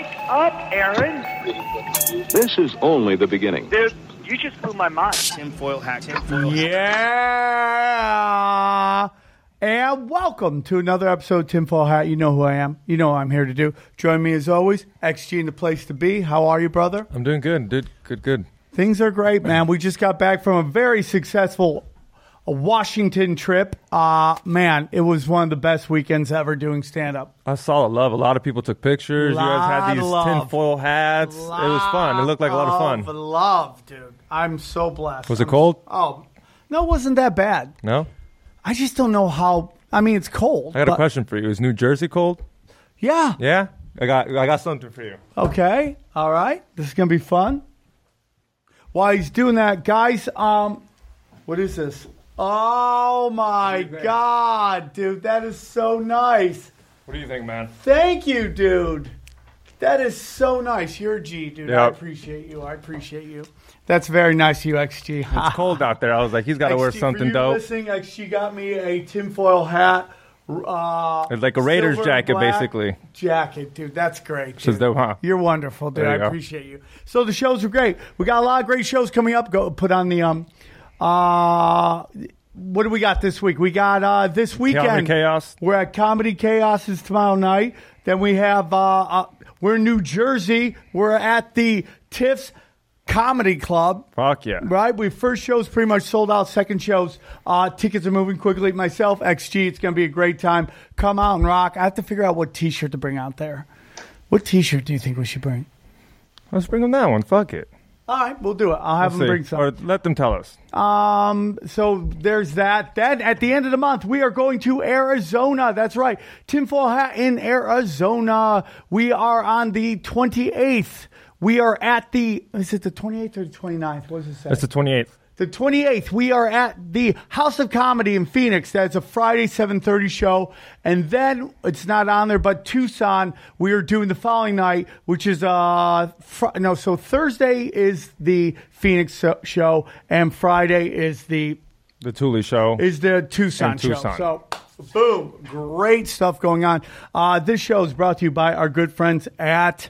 Wake up, Aaron. This is only the beginning. Dude, you just blew my mind. Tinfoil hat. Tinfoil Yeah. And welcome to another episode of Tinfoil Hat. You know who I am. You know what I'm here to do. Join me as always, XG in the place to be. How are you, brother? I'm doing good, dude. Good, good. Things are great, man. We just got back from a very successful Washington trip. Uh, man, it was one of the best weekends ever doing stand up. I saw a love. A lot of people took pictures. you guys had these love. tinfoil hats. it was fun. It looked like a lot of fun. love, dude. I'm so blessed. Was it cold? Oh, no, it wasn't that bad. No? I just don't know how. I mean, it's cold. I got a question for you. Is New Jersey cold? Yeah. Yeah? I got I got something for you. Okay. All right. This is gonna be fun. While he's doing that, guys, um, what is this? Oh my god, dude, that is so nice. What do you think, man? Thank you, dude. That is so nice. You're a G, dude. I Yep. appreciate you. I appreciate you. That's very nice of you, XG. It's cold out there. I was like, he's got to wear XG, for something you dope. Listening, like, she got me a tinfoil hat. Uh, It's like a Raiders silver and jacket, black basically. Jacket, dude. That's great. Is dude. dope, huh? You're wonderful, dude. There I go. appreciate you. So the shows are great. We got a lot of great shows coming up. Go put on the um uh what do we got this week? We got uh this weekend Comedy Chaos. We're at Comedy Chaos is tomorrow night. Then we have uh, uh we're in New Jersey. We're at the Tiff's Comedy Club. Fuck yeah. Right, we first shows pretty much sold out. Second shows, uh, tickets are moving quickly. Myself, XG, it's going to be a great time. Come out and rock. I have to figure out what T-shirt to bring out there. What T-shirt do you think we should bring? Let's bring them that one. Fuck it. All right, we'll do it. I'll have Let's them see. bring some. Or let them tell us. Um, so there's that. Then at the end of the month, we are going to Arizona. That's right. Tinfoil Hat in Arizona. We are on the 28th. We are at the, is it the 28th or the 29th? What does it say? It's the 28th. The 28th, we are at the House of Comedy in Phoenix. That's a Friday 7:30 show, and then it's not on there. But Tucson, we are doing the following night, which is uh fr- no. So Thursday is the Phoenix show, and Friday is the The Thule show. is the Tucson, Tucson. show. So, boom, great stuff going on. Uh, this show is brought to you by our good friends at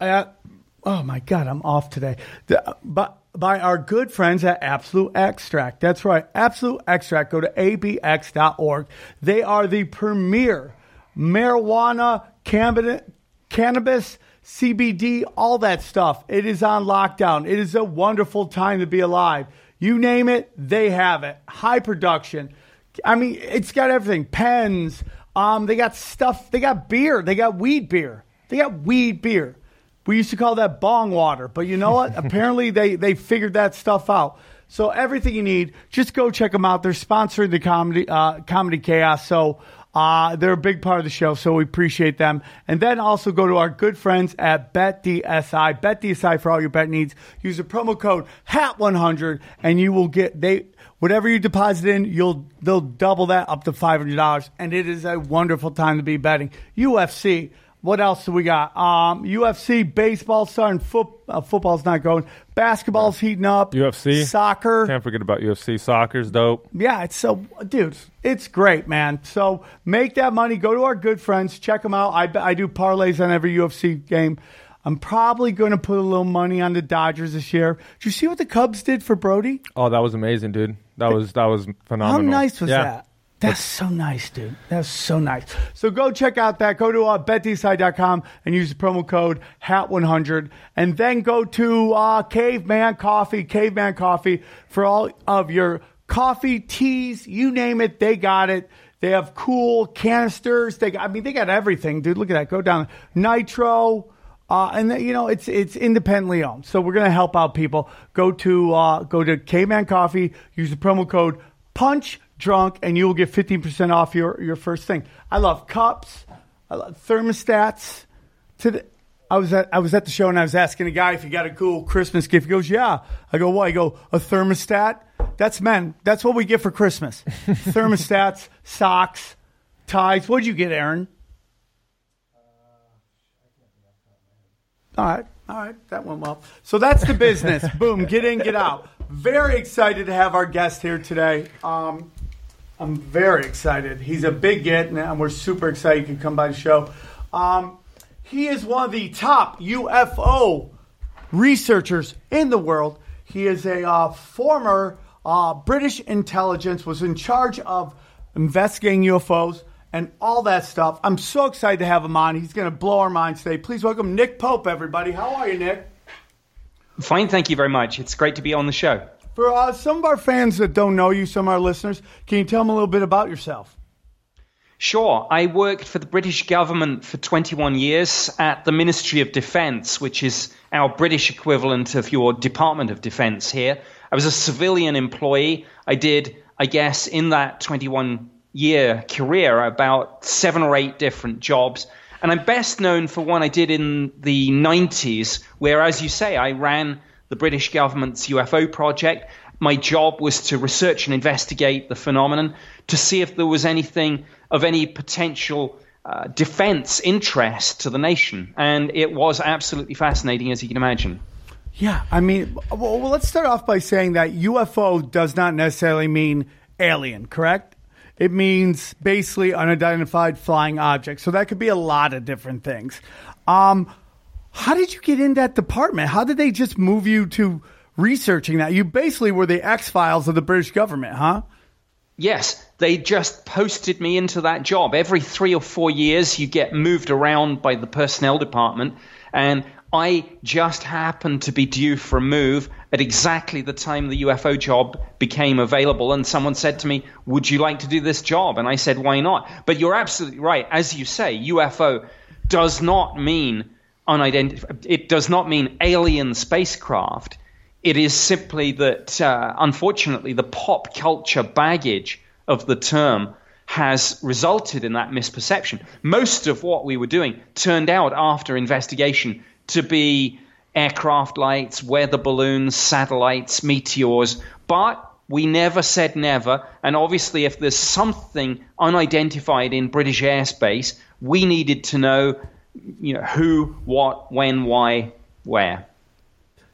at. Oh my God, I'm off today. The, but by our good friends at Absolute Extract. That's right, Absolute Extract. Go to abx.org. They are the premier marijuana, cannabis, CBD, all that stuff. It is on lockdown. It is a wonderful time to be alive. You name it, they have it. High production. I mean, it's got everything. Pens. Um, they got stuff. They got beer. They got weed beer. They got weed beer. We used to call that bong water, but you know what? Apparently, they they figured that stuff out. So everything you need, just go check them out. They're sponsoring the comedy uh, comedy chaos, so uh, they're a big part of the show. So we appreciate them. And then also go to our good friends at BetDSI. BetDSI for all your bet needs. Use the promo code HAT100, and you will get they whatever you deposit in, you'll they'll double that up to five hundred dollars, and it is a wonderful time to be betting. UFC. What else do we got? Um, UFC, baseball starting. Foot, uh, football's not going. Basketball's heating up. UFC. soccer. Can't forget about UFC. Soccer's dope. Yeah, it's so, dude, it's great, man. So make that money. Go to our good friends. Check them out. I, I do parlays on every UFC game. I'm probably going to put a little money on the Dodgers this year. Did you see what the Cubs did for Brody? Oh, that was amazing, dude. That was that was phenomenal. How nice was Yeah. that? That's so nice, dude. That's so nice. So go check out that. Go to uh, betdsi.com and use the promo code HAT100. And then go to uh, Caveman Coffee, Caveman Coffee, for all of your coffee, teas, you name it, they got it. They have cool canisters. They got, I mean, they got everything, dude. Look at that. Go down. Nitro. Uh, and then, you know it's it's independently owned, so we're gonna help out people. Go to uh, go to Caveman Coffee, use the promo code Punch Drunk, and you will get fifteen percent off your your first thing. I love cups, I love thermostats, today, I was at I was at the show and I was asking a guy if he got a cool Christmas gift. He goes, "Yeah." I go, "What?" I go, "A thermostat." That's men. That's what we get for Christmas. Thermostats, socks, ties. What'd you get, Aaron? All right, all right, that went well. So that's the business. Boom, get in, get out. Very excited to have our guest here today. Um, I'm very excited. He's a big get, and we're super excited he can come by the show. Um, he is one of the top UFO researchers in the world. He is a uh, former uh, British intelligence, was in charge of investigating UFOs and all that stuff. I'm so excited to have him on. He's going to blow our minds today. Please welcome Nick Pope, everybody. How are you, Nick? Fine, thank you very much. It's great to be on the show. For uh, some of our fans that don't know you, some of our listeners, can you tell them a little bit about yourself? Sure. I worked for the British government for 21 years at the Ministry of Defence, which is our British equivalent of your Department of Defence here. I was a civilian employee. I did, I guess, in that 21 year career, about seven or eight different jobs. And I'm best known for one I did in the 90s, where, as you say, I ran the British government's UFO project. My job was to research and investigate the phenomenon to see if there was anything of any potential uh, defense interest to the nation. And it was absolutely fascinating, as you can imagine. Yeah, I mean, well, let's start off by saying that UFO does not necessarily mean alien, correct? It means basically unidentified flying object. So that could be a lot of different things. Um, how did you get in that department? How did they just move you to researching that? You basically were the X Files of the British government, huh? Yes, they just posted me into that job. Every three or four years, you get moved around by the personnel department, and I just happened to be due for a move at exactly the time the UFO job became available. And someone said to me, Would you like to do this job? And I said, Why not? But you're absolutely right. As you say, UFO does not mean unidentified, it does not mean alien spacecraft. It is simply that, uh, unfortunately, the pop culture baggage of the term has resulted in that misperception. Most of what we were doing turned out after investigation to be aircraft lights, weather balloons, satellites, meteors, but we never said never. And obviously, if there's something unidentified in British airspace, we needed to know, you know, who, what, when, why, where.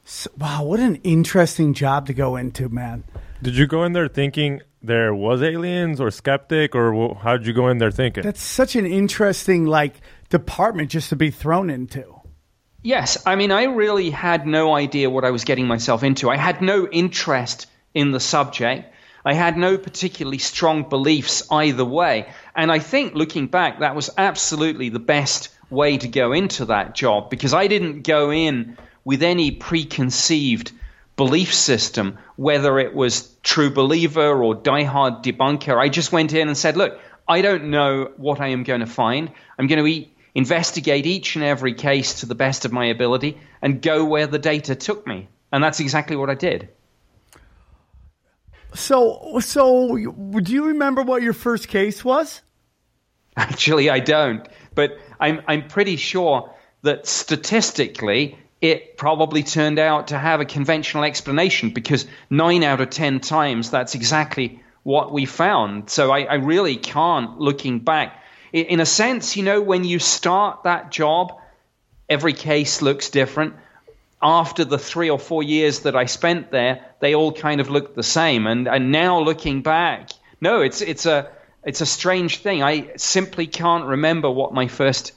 So, wow, what an interesting job to go into, man. Did you go in there thinking there was aliens or skeptic or how did you go in there thinking? That's such an interesting like department just to be thrown into. Yes, I mean I really had no idea what I was getting myself into. I had no interest in the subject. I had no particularly strong beliefs either way. And I think looking back that was absolutely the best way to go into that job because I didn't go in with any preconceived belief system, whether it was true believer or diehard debunker. I just went in and said, look, I don't know what I am going to find. I'm going to eat, investigate each and every case to the best of my ability and go where the data took me. And that's exactly what I did. So, so do you remember what your first case was? Actually, I don't. But I'm, I'm pretty sure that statistically, it probably turned out to have a conventional explanation because nine out of ten times that's exactly what we found. So I, I really can't, looking back, in, in a sense, you know, when you start that job, every case looks different. After the three or four years that I spent there, they all kind of looked the same. And, and now looking back, no, it's, it's, a, it's a strange thing. I simply can't remember what my first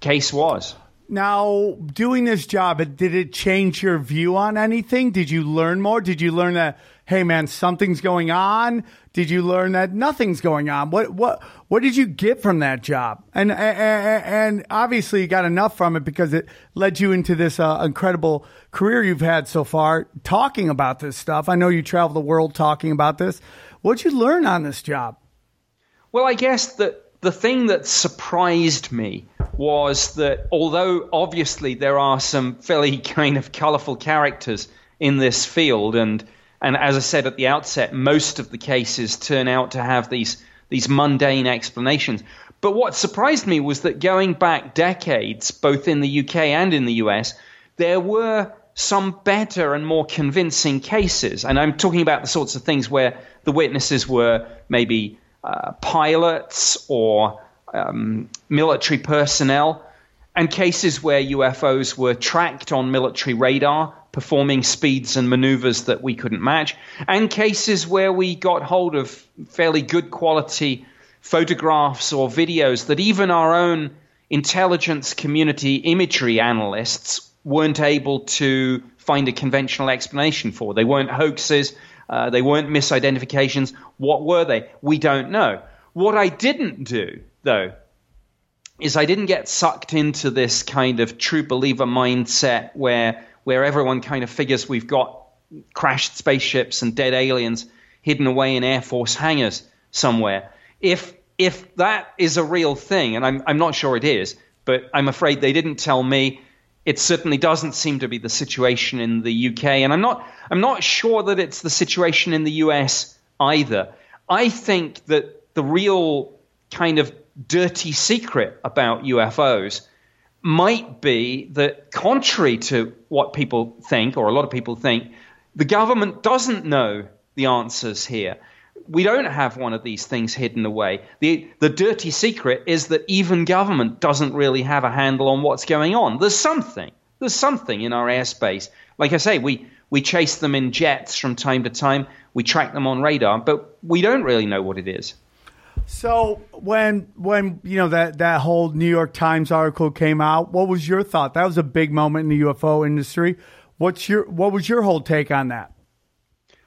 case was. Now, doing this job, did it change your view on anything? Did you learn more? Did you learn that, hey man, something's going on? Did you learn that nothing's going on? What what what did you get from that job? And and, and obviously you got enough from it because it led you into this uh, incredible career you've had so far talking about this stuff. I know you travel the world talking about this. What'd you learn on this job? Well, I guess that the thing that surprised me was that although obviously there are some fairly kind of colorful characters in this field, and and as I said at the outset, most of the cases turn out to have these these mundane explanations. But what surprised me was that going back decades, both in the UK and in the US, there were some better and more convincing cases. And I'm talking about the sorts of things where the witnesses were maybe uh, pilots or um, military personnel, and cases where UFOs were tracked on military radar, performing speeds and maneuvers that we couldn't match, and cases where we got hold of fairly good quality photographs or videos that even our own intelligence community imagery analysts weren't able to find a conventional explanation for. They weren't hoaxes, uh, they weren't misidentifications. What were they? We don't know. What I didn't do, though, is I didn't get sucked into this kind of true believer mindset where where everyone kind of figures we've got crashed spaceships and dead aliens hidden away in Air Force hangars somewhere. If if that is a real thing, and I'm I'm not sure it is, but I'm afraid they didn't tell me. It certainly doesn't seem to be the situation in the UK, and I'm not I'm not sure that it's the situation in the US either. I think that the real kind of dirty secret about UFOs might be that, contrary to what people think, or a lot of people think, the government doesn't know the answers here. We don't have one of these things hidden away. The, the dirty secret is that even government doesn't really have a handle on what's going on. There's something. There's something in our airspace. Like I say, we, we chase them in jets from time to time. We track them on radar, but we don't really know what it is. So when when you know that that whole New York Times article came out, what was your thought? That was a big moment in the UFO industry. What's your what was your whole take on that?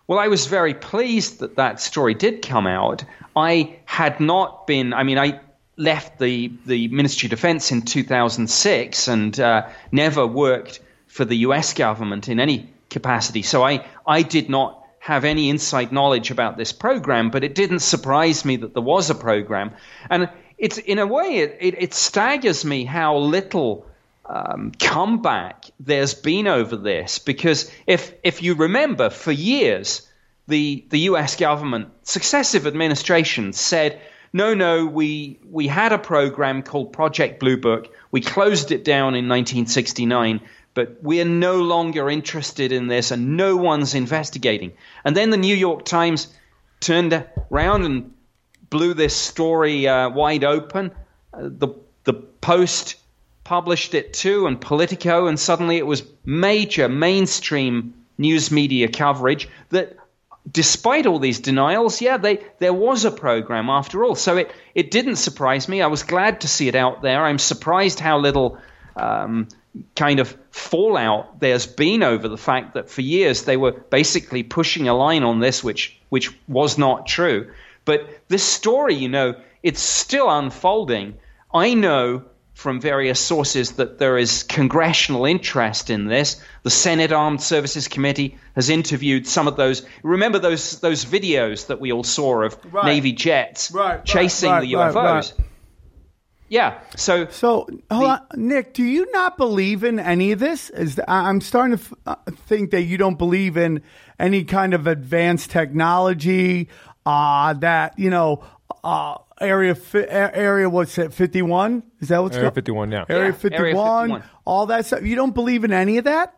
Well, I was very pleased that that story did come out. I had not been. I mean, I left the the Ministry of Defense in 2006 and uh, never worked for the U.S. government in any capacity. So I I did not have any inside knowledge about this program, but it didn't surprise me that there was a program. And it's in a way, it, it, it staggers me how little um, comeback there's been over this. Because if if you remember, for years, the the U.S. government, successive administrations said. No, no, we, we had a program called Project Blue Book. We closed it down in 1969 but we are no longer interested in this and no one's investigating. And then the New York Times turned around and blew this story uh, wide open. Uh, the, the Post published it too, and Politico, and suddenly it was major mainstream news media coverage that despite all these denials, yeah, they, there was a program after all. So it, it didn't surprise me. I was glad to see it out there. I'm surprised how little um, kind of fallout there's been over the fact that for years they were basically pushing a line on this which which was not true but this story you know it's still unfolding i know from various sources that there is congressional interest in this the senate armed services committee has interviewed some of those remember those those videos that we all saw of Right. navy jets Right, chasing right, the ufos right. yeah so So, hold on, Nick, do you not believe in any of this? Is I- I'm starting to f- uh, think that you don't believe in any kind of advanced technology. Uh, that you know, uh, area fi- area what's it? Fifty one? Is that what's Area called? 51, yeah. Area Yeah, fifty Area 51. All that stuff. You don't believe in any of that?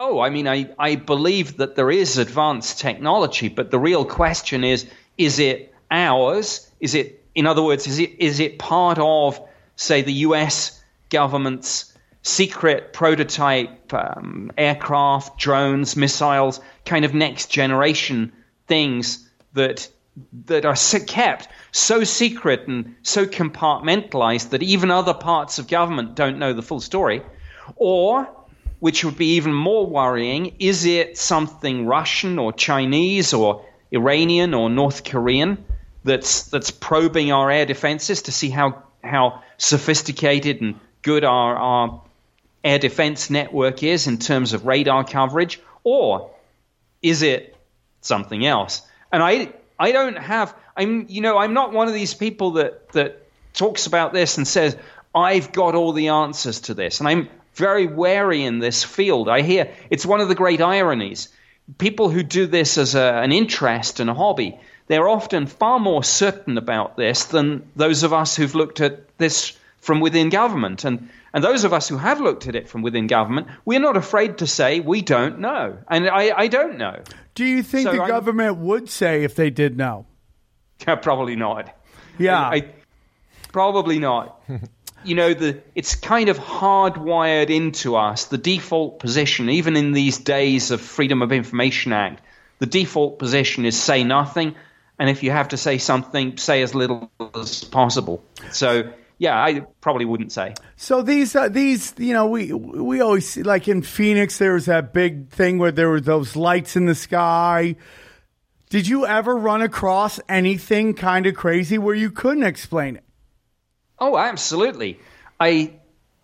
Oh, I mean, I, I believe that there is advanced technology, but the real question is is it ours? Is it, in other words, is it, is it part of, say, the US government's secret prototype um, aircraft, drones, missiles, kind of next generation things that that are kept so secret and so compartmentalized that even other parts of government don't know the full story? Or, which would be even more worrying, is it something Russian or Chinese or Iranian or North Korean that's that's probing our air defenses to see how how sophisticated and good our, our air defense network is in terms of radar coverage, or is it something else? And I I don't have I'm you know I'm not one of these people that that talks about this and says I've got all the answers to this, and I'm very wary in this field. I hear it's one of the great ironies. People who do this as a, an interest and a hobby, they're often far more certain about this than those of us who've looked at this from within government. And, and those of us who have looked at it from within government, we're not afraid to say we don't know. And I, I don't know. Do you think So the I'm- government would say if they did know? Probably not. Yeah. I, probably not. you know, the it's kind of hardwired into us. The default position, even in these days of Freedom of Information Act, the default position is say nothing, and if you have to say something, say as little as possible. So, yeah, I probably wouldn't say. So these uh, these you know we we always see like in Phoenix there was that big thing where there were those lights in the sky. Did you ever run across anything kind of crazy where you couldn't explain it? Oh, absolutely. I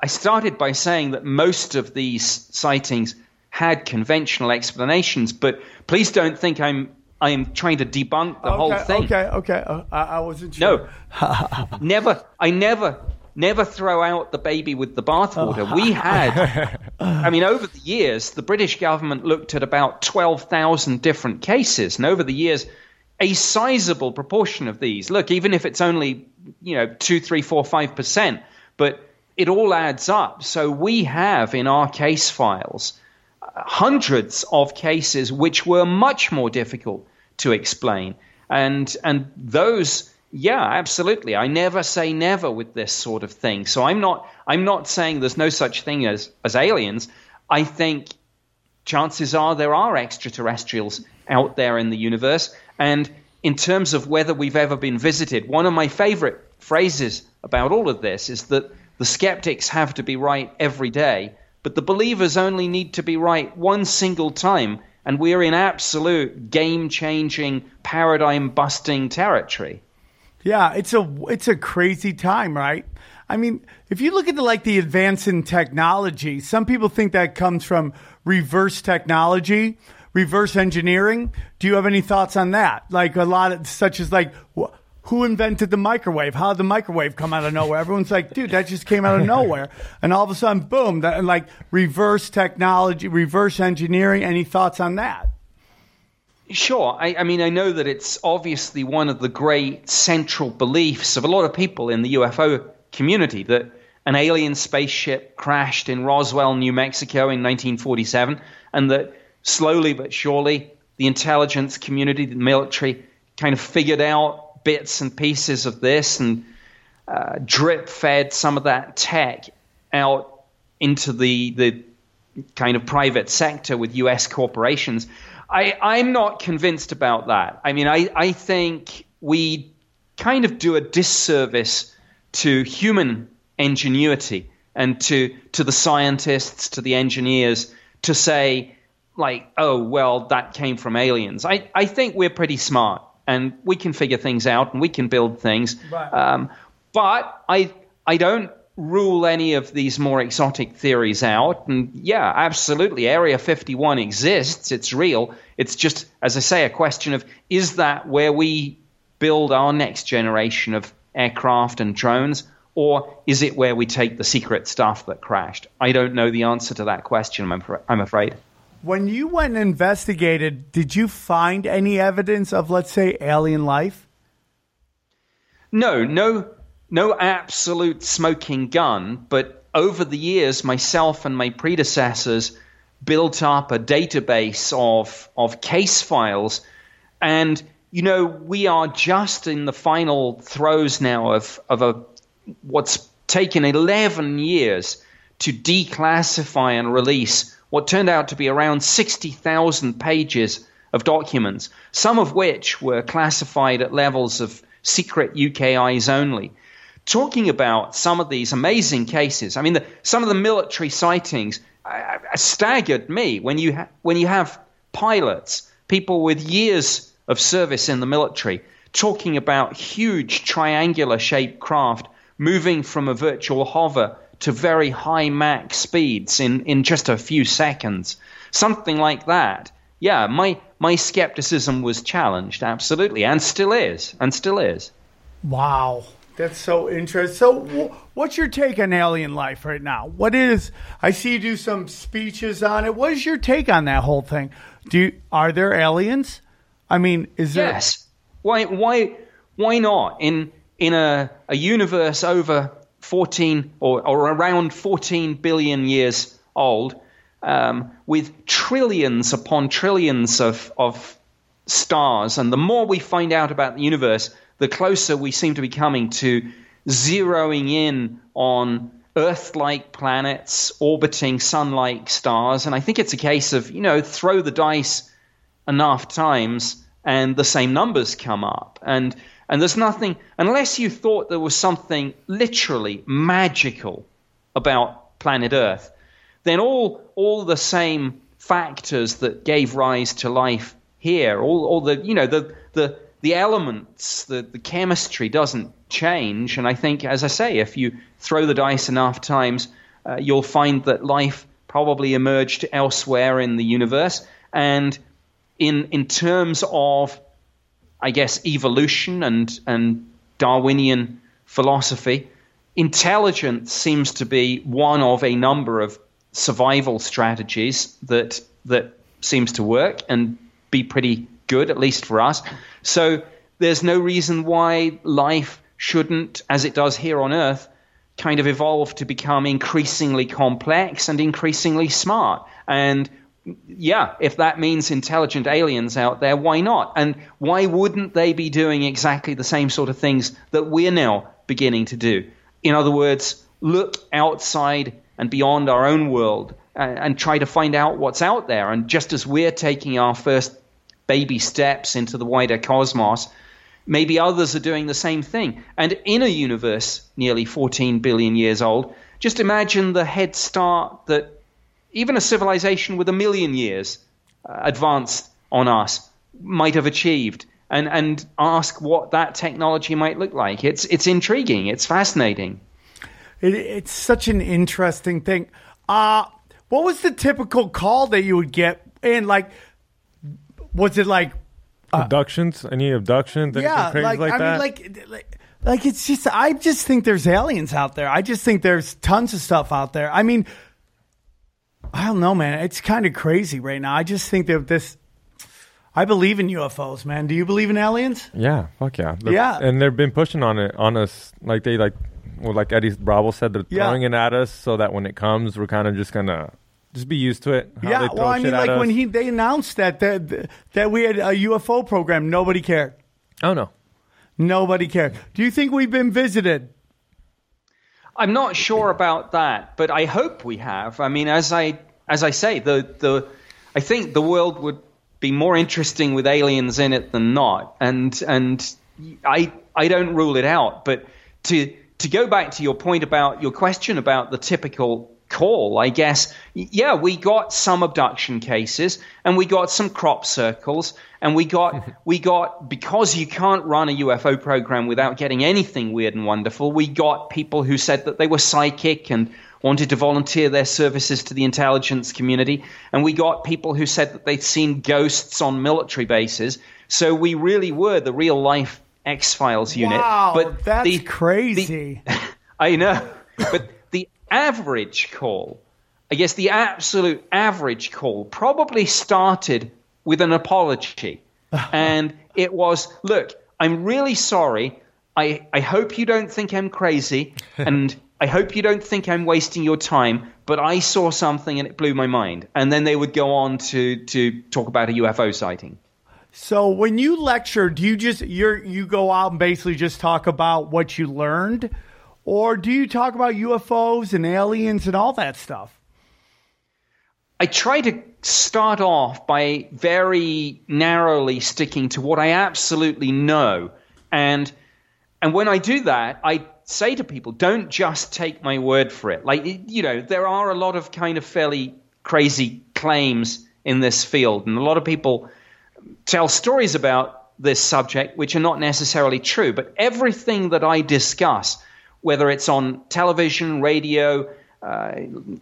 I started by saying that most of these sightings had conventional explanations, but please don't think I'm I'm trying to debunk the whole thing. okay, okay. Uh, I, I wasn't sure. No, never. I never, never throw out the baby with the bathwater. We had, I mean, over the years, the British government looked at about twelve thousand different cases, and over the years, a sizable proportion of these. Look, even if it's only you know two, three, four, five percent, but it all adds up. So we have in our case files hundreds of cases which were much more difficult to explain. And and those yeah, absolutely. I never say never with this sort of thing. So I'm not I'm not saying there's no such thing as as aliens. I think chances are there are extraterrestrials out there in the universe and in terms of whether we've ever been visited, one of my favorite phrases about all of this is that the skeptics have to be right every day, but the believers only need to be right one single time, and we're in absolute game changing, paradigm busting territory. Yeah, it's a it's a crazy time, right? I mean, if you look at the, like the advance in technology, some people think that comes from reverse technology, reverse engineering. Do you have any thoughts on that? Like a lot of such as like who invented the microwave? How did the microwave come out of nowhere? Everyone's like, dude, that just came out of nowhere, and all of a sudden, boom! That like reverse technology, reverse engineering. Any thoughts on that? Sure. I, I, mean, I know that it's obviously one of the great central beliefs of a lot of people in the UFO community that an alien spaceship crashed in Roswell, New Mexico in 1947, and that slowly but surely the intelligence community, the military, kind of figured out bits and pieces of this and uh, drip fed some of that tech out into the, the kind of private sector with US corporations. I, I'm not convinced about that. I mean, I, I think we kind of do a disservice to human ingenuity and to, to the scientists, to the engineers, to say, like, oh, well, that came from aliens. I, I think we're pretty smart and we can figure things out and we can build things. Right. Um, but I, I don't rule any of these more exotic theories out. And yeah, absolutely, Area 51 exists. It's real. It's just, as I say, a question of is that where we build our next generation of aircraft and drones? Or is it where we take the secret stuff that crashed? I don't know the answer to that question, I'm, I'm afraid. When you went and investigated, did you find any evidence of, let's say, alien life? No, no, no absolute smoking gun. But over the years, myself and my predecessors built up a database of of case files, and you know we are just in the final throes now of of a what's taken eleven years to declassify and release what turned out to be around sixty thousand pages of documents, some of which were classified at levels of secret UK eyes only. Talking about some of these amazing cases, I mean, the, some of the military sightings uh, staggered me when you ha- when you have pilots, people with years of service in the military, talking about huge triangular shaped craft moving from a virtual hover to very high Mach speeds in, in just a few seconds. Something like that. Yeah, my my skepticism was challenged, absolutely, and still is, and still is. Wow. That's so interesting. So, wh- what's your take on alien life right now? What is? I see you do some speeches on it. What is your take on that whole thing? Do you, are there aliens? I mean, is there? Yes. Why why why not in in a, a universe over 14 or, or around 14 billion years old, um, with trillions upon trillions of, of stars. And the more we find out about the universe, the closer we seem to be coming to zeroing in on Earth like planets orbiting sun like stars. And I think it's a case of, you know, throw the dice enough times and the same numbers come up. And and there's nothing unless you thought there was something literally magical about planet Earth, then all all the same factors that gave rise to life here, all, all the you know the the the elements, the, the chemistry doesn't change. And I think, as I say, if you throw the dice enough times, uh, you'll find that life probably emerged elsewhere in the universe. And in in terms of, I guess, evolution and and Darwinian philosophy, intelligence seems to be one of a number of survival strategies that that seems to work and be pretty good, at least for us. So there's no reason why life shouldn't, as it does here on Earth, kind of evolve to become increasingly complex and increasingly smart. And yeah, if that means intelligent aliens out there, why not? And why wouldn't they be doing exactly the same sort of things that we're now beginning to do? In other words, look outside and beyond our own world and, and try to find out what's out there. And just as we're taking our first baby steps into the wider cosmos, maybe others are doing the same thing. And in a universe nearly 14 billion years old, just imagine the head start that even a civilization with a million years uh, advanced on us might have achieved. And, and ask what that technology might look like. It's, it's intriguing. It's fascinating. It, it's such an interesting thing. Uh, what was the typical call that you would get? And like, was it like abductions? Any abductions? Yeah, crazy like, like, I that? mean, like, like, like it's just. I just think there's aliens out there. I just think there's tons of stuff out there. I mean, I don't know, man. It's kind of crazy right now. I just think that this. I believe in UFOs, man. Do you believe in aliens? yeah, fuck yeah, They're- Yeah. And they've been pushing on it on us, like they like, well, like Eddie Bravo said, they're Yeah. throwing it at us so that when it comes, we're kind of just gonna just be used to it. how yeah. they throw Well, I mean, like when he they announced that that that we had a UFO program, nobody cared. oh no, Nobody cared. Do you think we've been visited? I'm not sure about that, but I hope we have. I mean, as I as I say, the the I think the world would be more interesting with aliens in it than not, and and I I don't rule it out. But to to go back to your point about your question about the typical call, I guess, yeah, we got some abduction cases and we got some crop circles and we got we got because you can't run a UFO program without getting anything weird and wonderful, we got people who said that they were psychic and wanted to volunteer their services to the intelligence community and we got people who said that they'd seen ghosts on military bases. So we really were the real life X-Files unit. Wow, but that's the- crazy. I know. But the average call, I guess the absolute average call, probably started with an apology. and it was look, I'm really sorry. I, I hope you don't think I'm crazy. And I hope you don't think I'm wasting your time. But I saw something and it blew my mind. And then they would go on to, to talk about a UFO sighting. So when you lecture, do you just you're you go out and basically just talk about what you learned, or do you talk about UFOs and aliens and all that stuff? I try to start off by very narrowly sticking to what I absolutely know. And and when I do that, I say to people, don't just take my word for it. Like you know, there are a lot of kind of fairly crazy claims in this field, and a lot of people tell stories about this subject which are not necessarily true. But everything that I discuss, whether it's on television, radio, uh,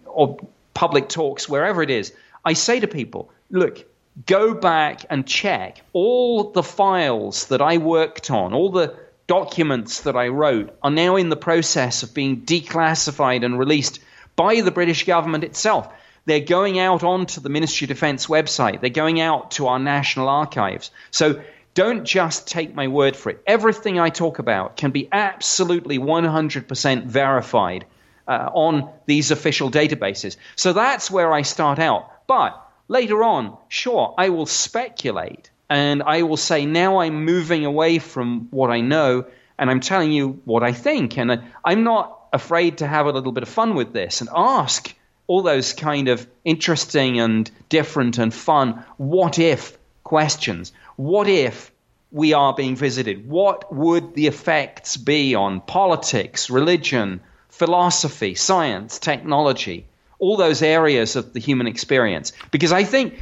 or public talks, wherever it is, I say to people, look, go back and check all the files that I worked on, all the documents that I wrote are now in the process of being declassified and released by the British government itself. They're going out onto the Ministry of Defense website. They're going out to our national archives. So don't just take my word for it. Everything I talk about can be absolutely 100% verified uh, on these official databases. So that's where I start out. But later on, sure, I will speculate and I will say, now I'm moving away from what I know and I'm telling you what I think. And uh, I'm not afraid to have a little bit of fun with this and ask all those kind of interesting and different and fun what if questions. What if we are being visited? What would the effects be on politics, religion, philosophy, science, technology, all those areas of the human experience? Because I think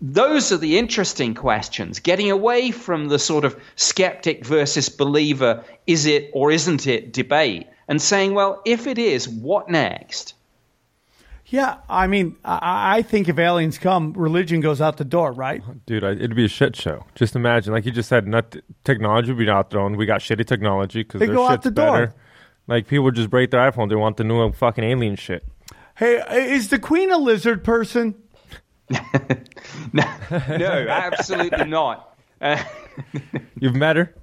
those are the interesting questions, getting away from the sort of skeptic versus believer, is it or isn't it debate, and saying, well, if it is, what next? Yeah, I mean, I, I think if aliens come, religion goes out the door, right? Dude, I, it'd be a shit show. Just imagine, like you just said, not technology would be out there. We got shitty technology because They their go out shit's the door. better. Like people would just break their iPhone. They want the new fucking alien shit. Hey, is the queen a lizard person? No, absolutely not. Uh, You've met her?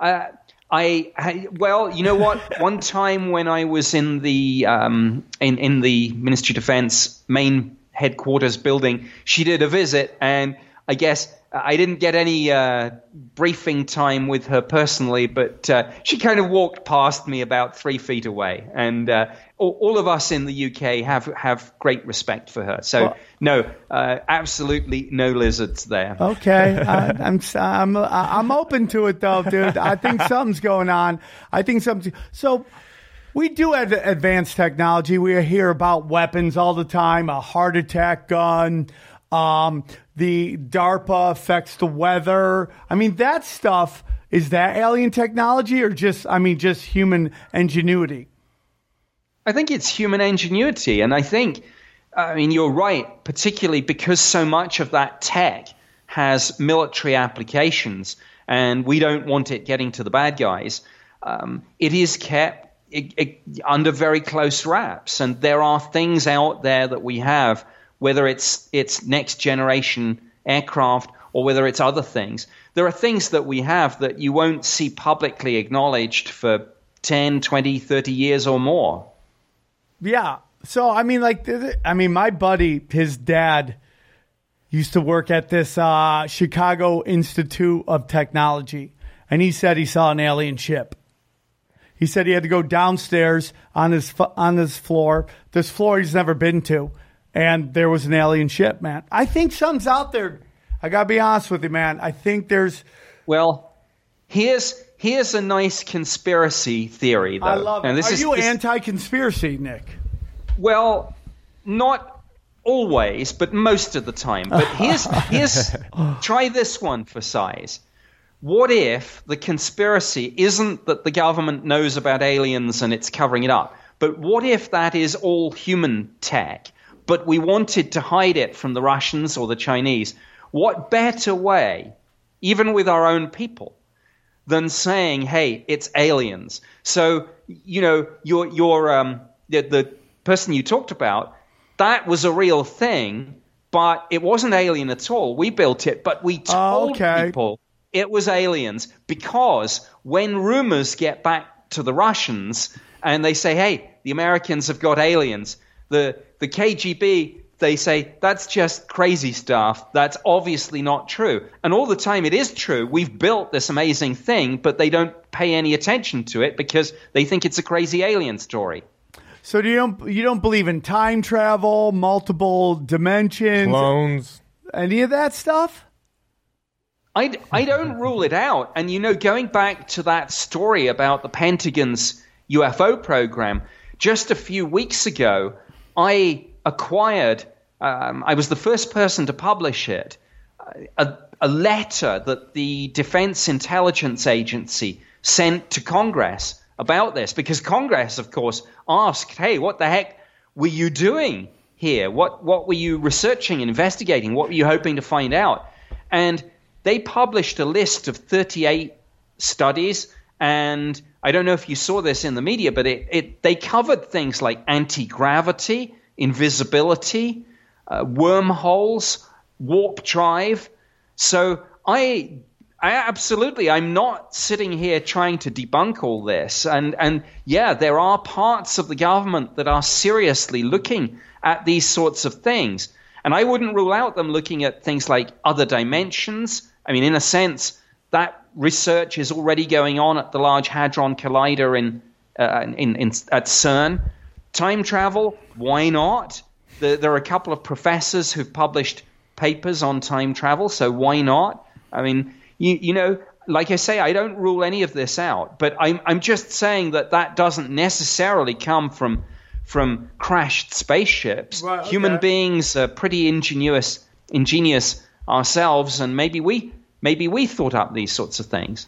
Uh, I, I well, you know what? One time when I was in the um, in in the Ministry of Defence main headquarters building, she did a visit, and I guess I didn't get any uh, briefing time with her personally, but uh, she kind of walked past me about three feet away, and uh, all, all of us in the UK have have great respect for her. So Well- no, uh, absolutely no lizards there. Okay, I, I'm I'm I'm open to it though, dude. I think something's going on. I think something. So we do have advanced technology. We hear about weapons all the time. A heart attack gun. Um, the DARPA affects the weather. I mean, that stuff is that alien technology or just I mean just human ingenuity. I think it's human ingenuity, and I think, I mean, you're right, particularly because so much of that tech has military applications, and we don't want it getting to the bad guys. Um, it is kept it, it, under very close wraps, and there are things out there that we have, whether it's it's next generation aircraft or whether it's other things. There are things that we have that you won't see publicly acknowledged for 10, 20, 30 years or more. Yeah. So I mean, like, I mean, my buddy, his dad used to work at this uh, Chicago Institute of Technology, and he said he saw an alien ship. He said he had to go downstairs on his on his floor, this floor he's never been to, and there was an alien ship. Man, I think something's out there. I gotta be honest with you, man. I think there's. Well, here's here's a nice conspiracy theory, though. I love it. And this Are is, you this- anti-conspiracy, Nick? Well, not always, but most of the time. But here's here's try this one for size. What if the conspiracy isn't that the government knows about aliens and it's covering it up, but what if that is all human tech, but we wanted to hide it from the Russians or the Chinese? What better way, even with our own people, than saying, "Hey, it's aliens." So you know, your your um, the, the person you talked about, that was a real thing, but it wasn't alien at all. We built it, but we told okay. people it was aliens because when rumors get back to the Russians and they say, "Hey, the Americans have got aliens," the the KGB they say that's just crazy stuff. That's obviously not true. And all the time it is true. We've built this amazing thing, but they don't pay any attention to it because they think it's a crazy alien story. So do you don't you don't believe in time travel, multiple dimensions, Clones. any of that stuff? I, I don't rule it out. And, you know, going back to that story about the Pentagon's UFO program, just a few weeks ago, I acquired, um, I was the first person to publish it, a, a letter that the Defense Intelligence Agency sent to Congress about this. Because Congress, of course, asked, hey, what the heck were you doing here? What, what were you researching and investigating? What were you hoping to find out? And they published a list of 38 studies and I don't know if you saw this in the media, but it, it they covered things like anti gravity, invisibility, uh, wormholes, warp drive. So I I, absolutely. I'm not sitting here trying to debunk all this. And, and yeah, there are parts of the government that are seriously looking at these sorts of things. And I wouldn't rule out them looking at things like other dimensions. I mean, in a sense, that research is already going on at the Large Hadron Collider in, uh, in, in, at CERN. Time travel, why not? The, there are a couple of professors who've published papers on time travel, so why not? I mean, you, you know, like I say, I don't rule any of this out, but I'm, I'm just saying that that doesn't necessarily come from from crashed spaceships. Right, okay. Human beings are pretty ingenious, ingenious ourselves, and maybe we maybe we thought up these sorts of things.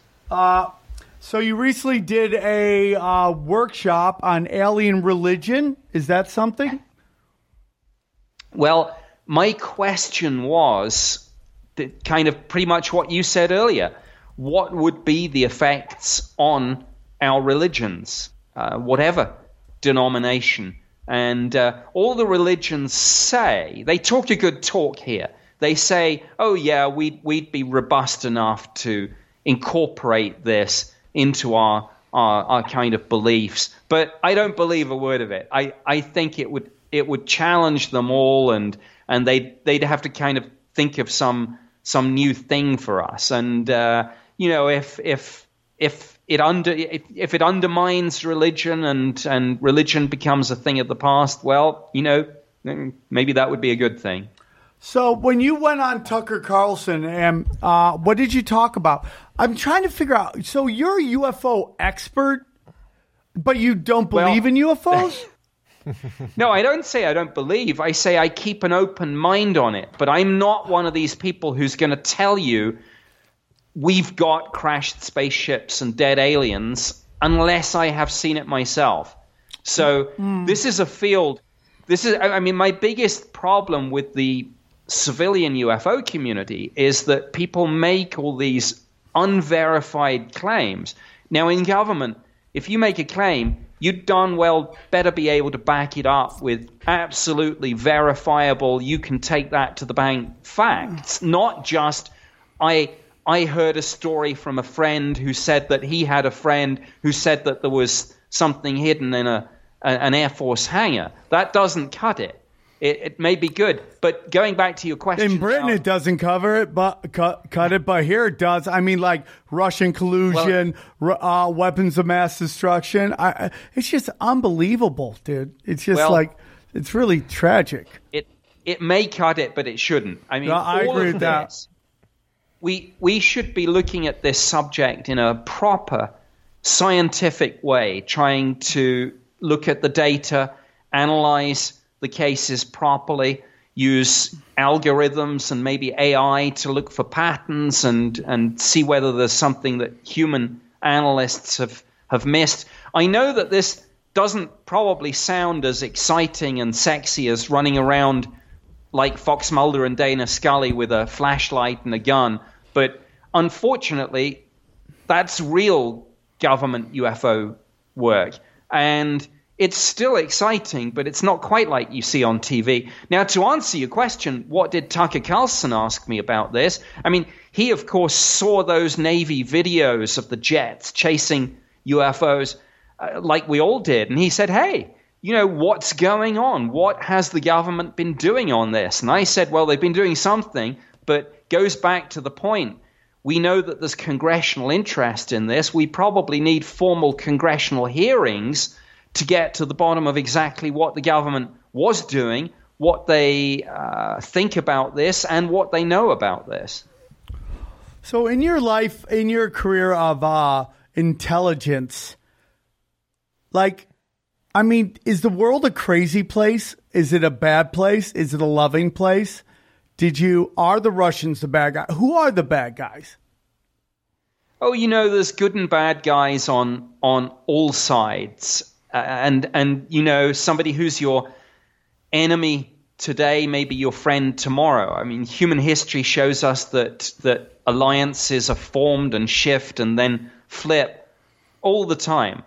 So you recently did a uh, workshop on alien religion. Is that something? Well, my question was kind of pretty much what you said earlier. What would be the effects on our religions, uh, whatever denomination? And uh, all the religions say, they talk a good talk here. They say, oh, yeah, we'd, we'd be robust enough to incorporate this into our, our, our kind of beliefs. But I don't believe a word of it. I, I think it would, it would challenge them all and, and they'd, they'd have to kind of think of some, some new thing for us. And, uh, you know, if, if, if it under if, if it undermines religion and and religion becomes a thing of the past, well, you know, maybe that would be a good thing. So when you went on Tucker Carlson, and uh, what did you talk about? I'm trying to figure out. So you're a UFO expert, but you don't believe Well- in UFOs? No, I don't say I don't believe. I say I keep an open mind on it. But I'm not one of these people who's going to tell you we've got crashed spaceships and dead aliens unless I have seen it myself. So this is a field. This is. I I mean, my biggest problem with the civilian UFO community is that people make all these unverified claims. Now, in government, if you make a claim, you darn well better be able to back it up with absolutely verifiable, you can take that to the bank facts, not just I I heard a story from a friend who said that he had a friend who said that there was something hidden in a, a an Air Force hangar. That doesn't cut it. It, it may be good, but going back to your question, In Britain, about- it doesn't cover it, but cut, cut it. But here it does. I mean, like Russian collusion, ru- uh, weapons of mass destruction. I, it's just unbelievable, dude. It's just Well- like it's really tragic. it it may cut it, but it shouldn't. I mean, No, I agree with that. this, We we should be looking at this subject in a proper scientific way, trying to look at the data, analyze the cases properly, use algorithms and maybe AI to look for patterns and and see whether there's something that human analysts have have missed. I know that this doesn't probably sound as exciting and sexy as running around like Fox Mulder and Dana Scully with a flashlight and a gun, but unfortunately, that's real government UFO work. And it's still exciting, but it's not quite like you see on TV. Now, to answer your question, what did Tucker Carlson ask me about this? I mean, he, of course, saw those Navy videos of the jets chasing UFOs uh, like we all did. And he said, hey, you know, what's going on? What has the government been doing on this? And I said, well, they've been doing something, but goes back to the point. We know that there's congressional interest in this. We probably need formal congressional hearings to get to the bottom of exactly what the government was doing, what they uh, think about this, and what they know about this. So, in your life, in your career of uh, intelligence, like, I mean, is the world a crazy place? Is it a bad place? Is it a loving place? Did you are the Russians the bad guy? Who are the bad guys? Oh, you know, there's good and bad guys on on all sides, uh, and and you know, somebody who's your enemy today may be your friend tomorrow. I mean, human history shows us that that alliances are formed and shift and then flip all the time.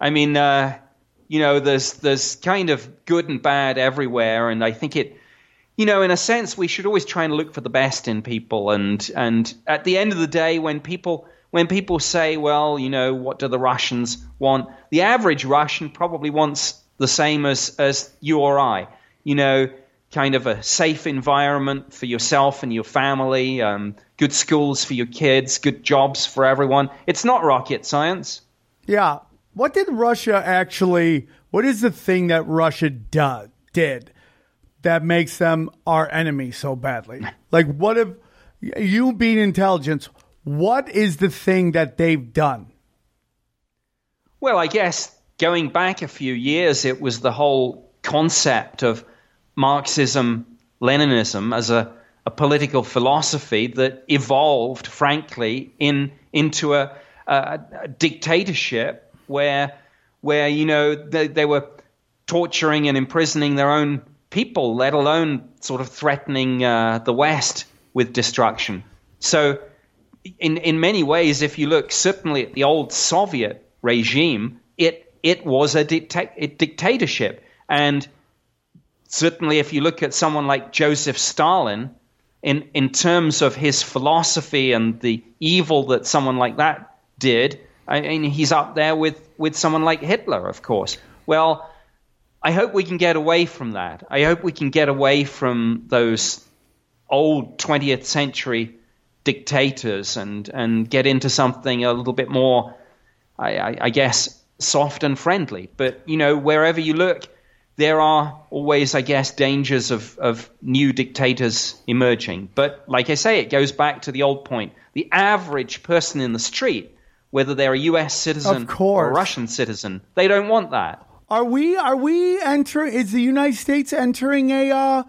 I mean, uh, you know, there's there's kind of good and bad everywhere, and I think it you know, in a sense, we should always try and look for the best in people. And and at the end of the day, when people when people say, well, you know, what do the Russians want? The average Russian probably wants the same as as you or I. You know, kind of a safe environment for yourself and your family, um, good schools for your kids, good jobs for everyone. It's not rocket science. Yeah. What did Russia actually? What is the thing that Russia do, did that makes them our enemy so badly? Like, what if you being intelligence? What is the thing that they've done? Well, I guess going back a few years, it was the whole concept of Marxism, Leninism as a, a political philosophy that evolved, frankly, in into a, a, a dictatorship where where you know they, they were torturing and imprisoning their own people, let alone sort of threatening uh, the West with destruction. So, in in many ways, if you look certainly at the old Soviet regime, it it was a, dicta- a dictatorship, and certainly if you look at someone like Joseph Stalin, in in terms of his philosophy and the evil that someone like that did, I mean, he's up there with with someone like Hitler, of course. Well, I hope we can get away from that. I hope we can get away from those old 20th century dictators and, and get into something a little bit more, I, I, I guess, soft and friendly. But, you know, wherever you look, there are always, I guess, dangers of, of new dictators emerging. But like I say, it goes back to the old point. The average person in the street, whether they're a U.S. citizen or a Russian citizen, they don't want that. Are we? Are we entering? Is the United States entering a uh,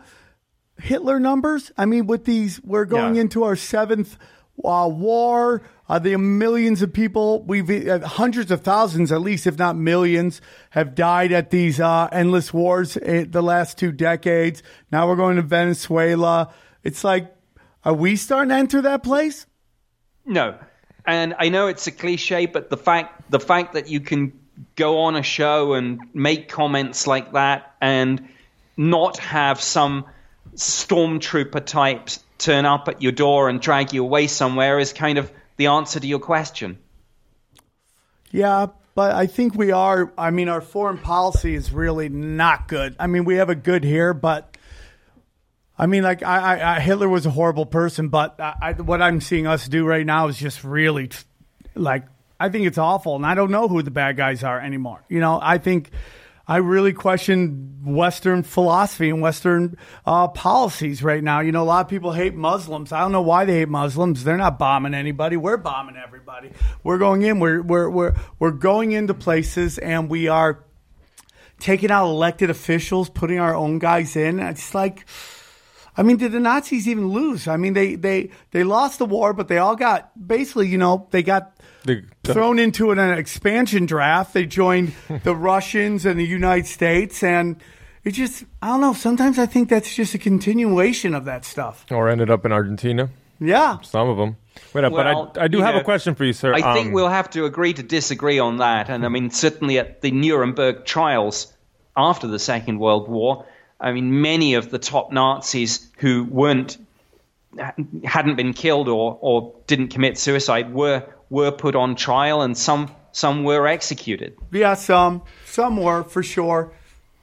Hitler numbers? I mean, with these, we're going Yeah. into our seventh uh, war. Uh, the millions of people, we've uh, hundreds of thousands, at least, if not millions, have died at these uh, endless wars in the last two decades. Now we're going to Venezuela. It's like, are we starting to enter that place? No, and I know it's a cliche, but the fact the fact that you can go on a show and make comments like that and not have some stormtrooper types turn up at your door and drag you away somewhere is kind of the answer to your question. Yeah, but I think we are. I mean, our foreign policy is really not good. I mean, we have a good here, but I mean, like I, I, Hitler was a horrible person, but I, what I'm seeing us do right now is just really, like, I think it's awful, and I don't know who the bad guys are anymore. You know, I think. I really question Western philosophy and Western uh, policies right now. You know, a lot of people hate Muslims. I don't know why they hate Muslims. They're not bombing anybody. We're bombing everybody. We're going in. We're we're we're we're going into places, and we are taking out elected officials, putting our own guys in. It's like, I mean, did the Nazis even lose? I mean, they they they lost the war, but they all got basically, you know, they got thrown into an, expansion draft. They joined the Russians and the United States, and it just, I don't know. Sometimes I think that's just a continuation of that stuff. or ended up in Argentina. Yeah. Some of them. Wait up, Well, but I, I do have know, a question for you, sir. I think Um, we'll have to agree to disagree on that. And I mean, certainly at the Nuremberg trials after the Second World War, I mean, many of the top Nazis who weren't hadn't been killed or, or didn't commit suicide were were put on trial, and some some were executed. Yeah, some, some were for sure,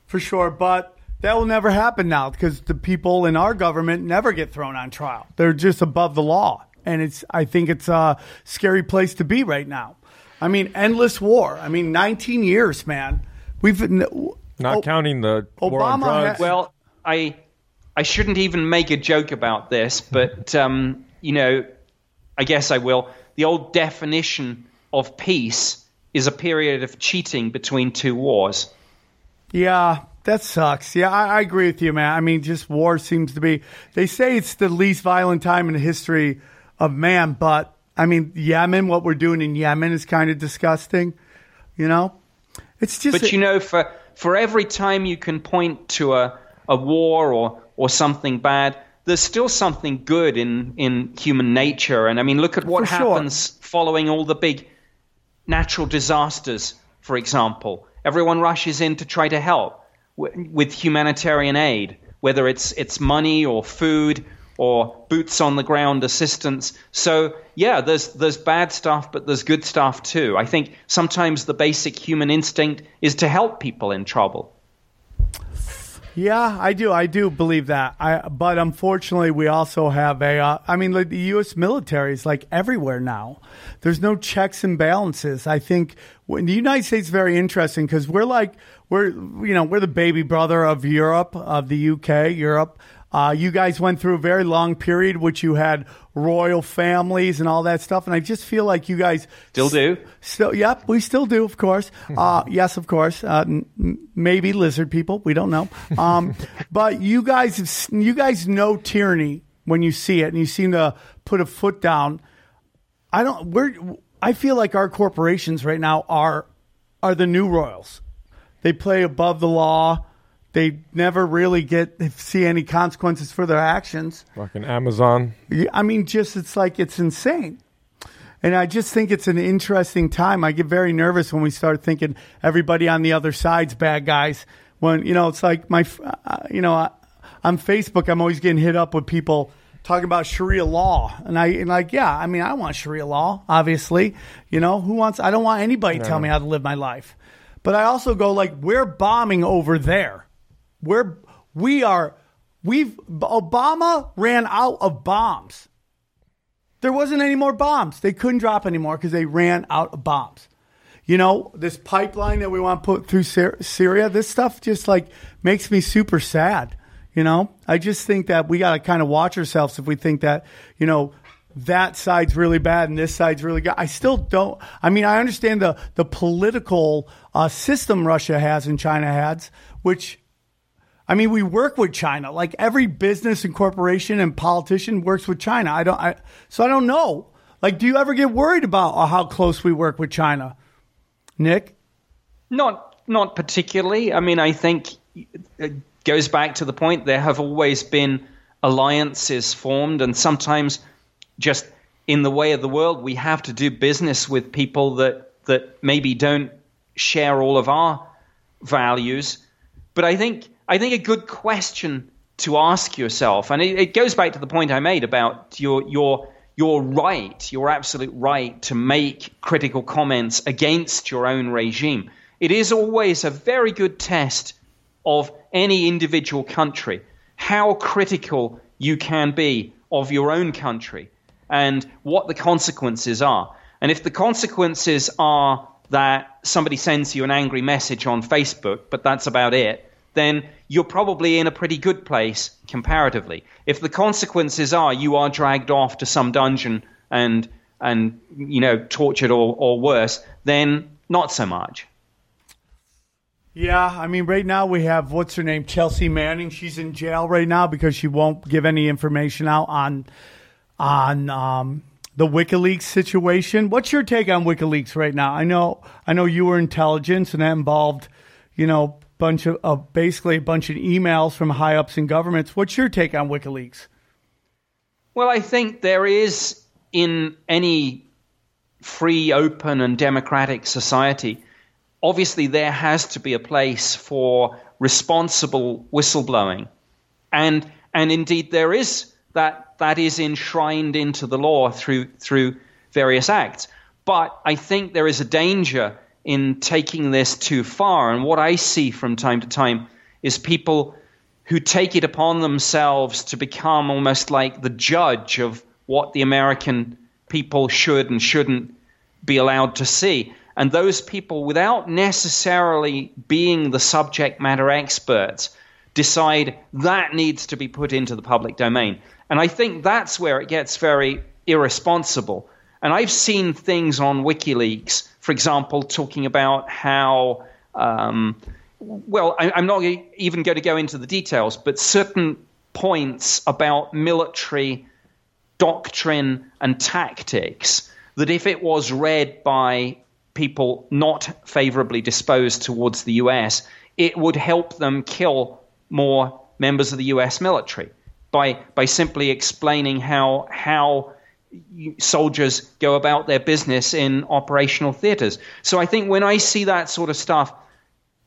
for sure. But that will never happen now because the people in our government never get thrown on trial. They're just above the law, and it's. I think it's a scary place to be right now. I mean, endless war. I mean, 19 years, man. We've not oh, counting the war on Obama drugs. ha- Well, I I shouldn't even make a joke about this, but um, you know, I guess I will. The old definition of peace is a period of cheating between two wars. Yeah, that sucks. Yeah, I, I agree with you, man. I mean, just war seems to be. They say it's the least violent time in the history of man, but I mean, Yemen, what we're doing in Yemen is kind of disgusting. You know, it's just. But you know, for for every time you can point to a, a war or or something bad, there's still something good in in human nature. And I mean, look at what For sure. happens following all the big natural disasters. For example, everyone rushes in to try to help w- with humanitarian aid. whether it's it's money or food or boots on the ground assistance. So yeah, there's there's bad stuff, but there's good stuff too. I think sometimes the basic human instinct is to help people in trouble. Yeah, I do. I do believe that. I, but unfortunately, we also have a. Uh, I mean, like the U.S. military is like everywhere now. There's no checks and balances. I think when the United States is very interesting because we're like we're you know we're the baby brother of Europe, of the UK, Europe. Uh, you guys went through a very long period, which you had royal families and all that stuff, and I just feel like you guys Still do. Still, yep, we still do, of course. Uh, yes, of course. Uh, n- n- maybe lizard people, we don't know. Um, but you guys, have you guys know tyranny when you see it, and you seem to put a foot down. I don't. We're. I feel like our corporations right now are are the new royals. They play above the law. They never really get see any consequences for their actions. Fucking Amazon. I mean, just it's like it's insane. And I just think it's an interesting time. I get very nervous when we start thinking everybody on the other side's bad guys. When you know, it's like my, uh, you know, uh, on Facebook, I'm always getting hit up with people talking about Sharia law, and I and like, yeah, I mean, I want Sharia law, obviously. You know, who wants? I don't want anybody to tell me how to live my life. But I also go like, we're bombing over there. We're we are we've Obama ran out of bombs. There wasn't any more bombs. They couldn't drop anymore because they ran out of bombs. You know, this pipeline that we want to put through Syria, this stuff just like makes me super sad. You know, I just think that we got to kind of watch ourselves if we think that, you know, that side's really bad and this side's really good. I still don't. I mean, I understand the the political uh, system Russia has and China has, which I mean, we work with China. Like every business and corporation and politician works with China. I don't. I, so I don't know. Like, do you ever get worried about uh, how close we work with China, Nick? Not not particularly. I mean, I think it goes back to the point there have always been alliances formed, and sometimes just in the way of the world, we have to do business with people that that maybe don't share all of our values. But I think I think a good question to ask yourself, and it, it goes back to the point I made about your your your right, your absolute right to make critical comments against your own regime. It is always a very good test of any individual country how critical you can be of your own country and what the consequences are. And if the consequences are that somebody sends you an angry message on Facebook, but that's about it, then you're probably in a pretty good place comparatively. If the consequences are you are dragged off to some dungeon and and you know tortured or, or worse, then not so much. Yeah, I mean, right now we have what's her name, Chelsea Manning. She's in jail right now because she won't give any information out on on um, the WikiLeaks situation. What's your take on WikiLeaks right now? I know, I know you were intelligence and that involved, you know, bunch of uh, basically a bunch of emails from high ups in governments. What's your take on WikiLeaks? Well, I think there is in any free, open, and democratic society, obviously there has to be a place for responsible whistleblowing. And, and indeed, there is that, that is enshrined into the law through, through various acts. But I think there is a danger in taking this too far. And what I see from time to time is people who take it upon themselves to become almost like the judge of what the American people should and shouldn't be allowed to see. And those people, without necessarily being the subject matter experts, decide that needs to be put into the public domain. And I think that's where it gets very irresponsible. And I've seen things on WikiLeaks, for example, talking about how, um, well, I, I'm not even going to go into the details, but certain points about military doctrine and tactics that if it was read by people not favorably disposed towards the US, it would help them kill more members of the US military by, by simply explaining how, how soldiers go about their business in operational theaters. So I think when I see that sort of stuff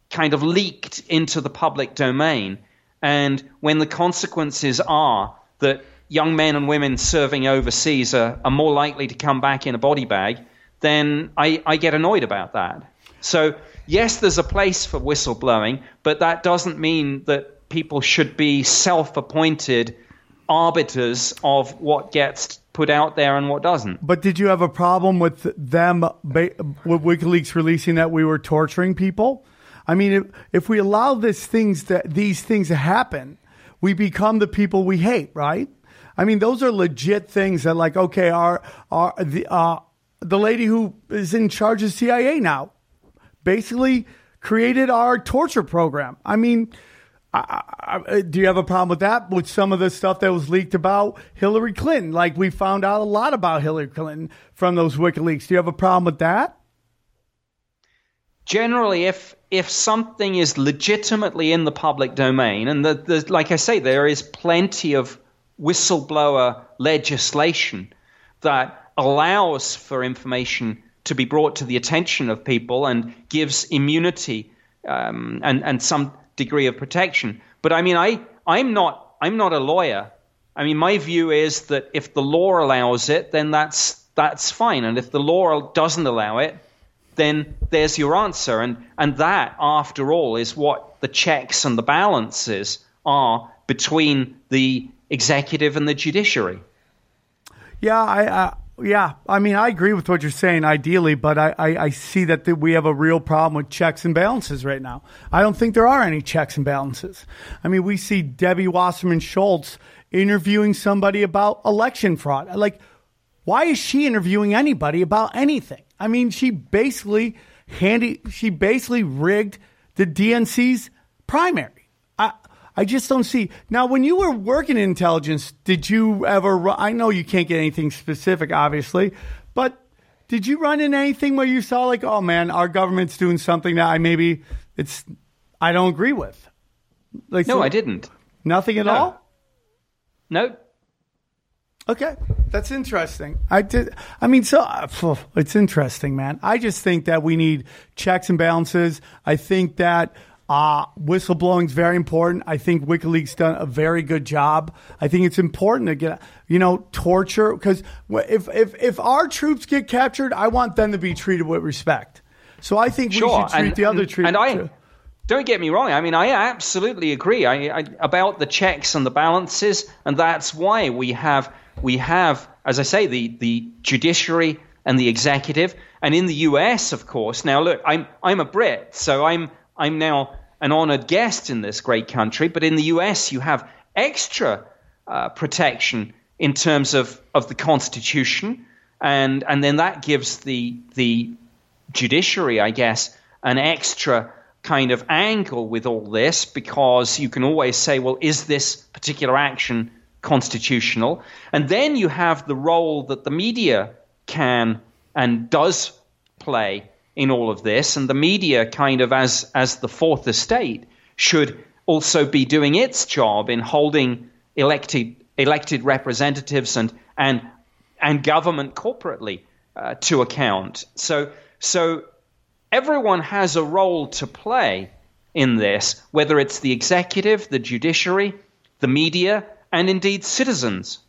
kind of leaked into the public domain, And when the consequences are that young men and women serving overseas are, are more likely to come back in a body bag, then I, I get annoyed about that. So, yes, there's a place for whistleblowing, but that doesn't mean that people should be self appointed arbiters of what gets put out there and what doesn't. But did you have a problem with them, with WikiLeaks releasing that we were torturing people? I mean, if, if we allow this things that these things to happen, we become the people we hate, right? I mean, those are legit things that, like, okay, our, our the uh, the lady who is in charge of CIA now basically created our torture program. I mean, I, I, do you have a problem with that? With some of the stuff that was leaked about Hillary Clinton? Like, we found out a lot about Hillary Clinton from those WikiLeaks. Do you have a problem with that? Generally, if if something is legitimately in the public domain, and the, the, like I say, there is plenty of whistleblower legislation that allows for information to be brought to the attention of people and gives immunity um, and and some degree of protection. But I mean, I I'm not I'm not a lawyer. I mean, my view is that if the law allows it, then that's that's fine, and if the law doesn't allow it, then there's your answer. And and that, after all, is what the checks and the balances are between the executive and the judiciary. Yeah, I, I yeah, I mean, I agree with what you're saying ideally, but I, I, I see that the, we have a real problem with checks and balances right now. I don't think there are any checks and balances. I mean, we see Debbie Wasserman Schultz interviewing somebody about election fraud. Like, why is she interviewing anybody about anything? I mean, she basically handy, she basically rigged the DNC's primary. I just don't see. Now, when you were working in intelligence, did you ever? I know you can't get anything specific, obviously, but did you run in anything where you saw like, oh man, our government's doing something that I maybe it's I don't agree with? Like, no, so, I didn't. Nothing at no. all. No. Okay, that's interesting. I did. I mean, so uh, it's interesting, man. I just think that we need checks and balances. I think that uh, whistleblowing is very important. I think WikiLeaks done a very good job. I think it's important to get, you know, torture because if, if, if our troops get captured, I want them to be treated with respect. So I think sure. we should treat and, the other troops. And I, don't get me wrong. I mean, I absolutely agree I, I, about the checks and the balances, and that's why we have we have, as I say, the the judiciary and the executive, and in the U.S., of course. Now, look, I'm I'm a Brit, so I'm I'm now an honored guest in this great country, but in the US, you have extra uh, protection in terms of, of the Constitution, and and then that gives the the judiciary, I guess, an extra kind of angle with all this because you can always say, well, is this particular action constitutional? And then you have the role that the media can and does play in all of this, and the media, kind of as as the fourth estate, should also be doing its job in holding elected elected representatives and and and government corporately uh, to account. So so everyone has a role to play in this, whether it's the executive, the judiciary, the media, and indeed citizens.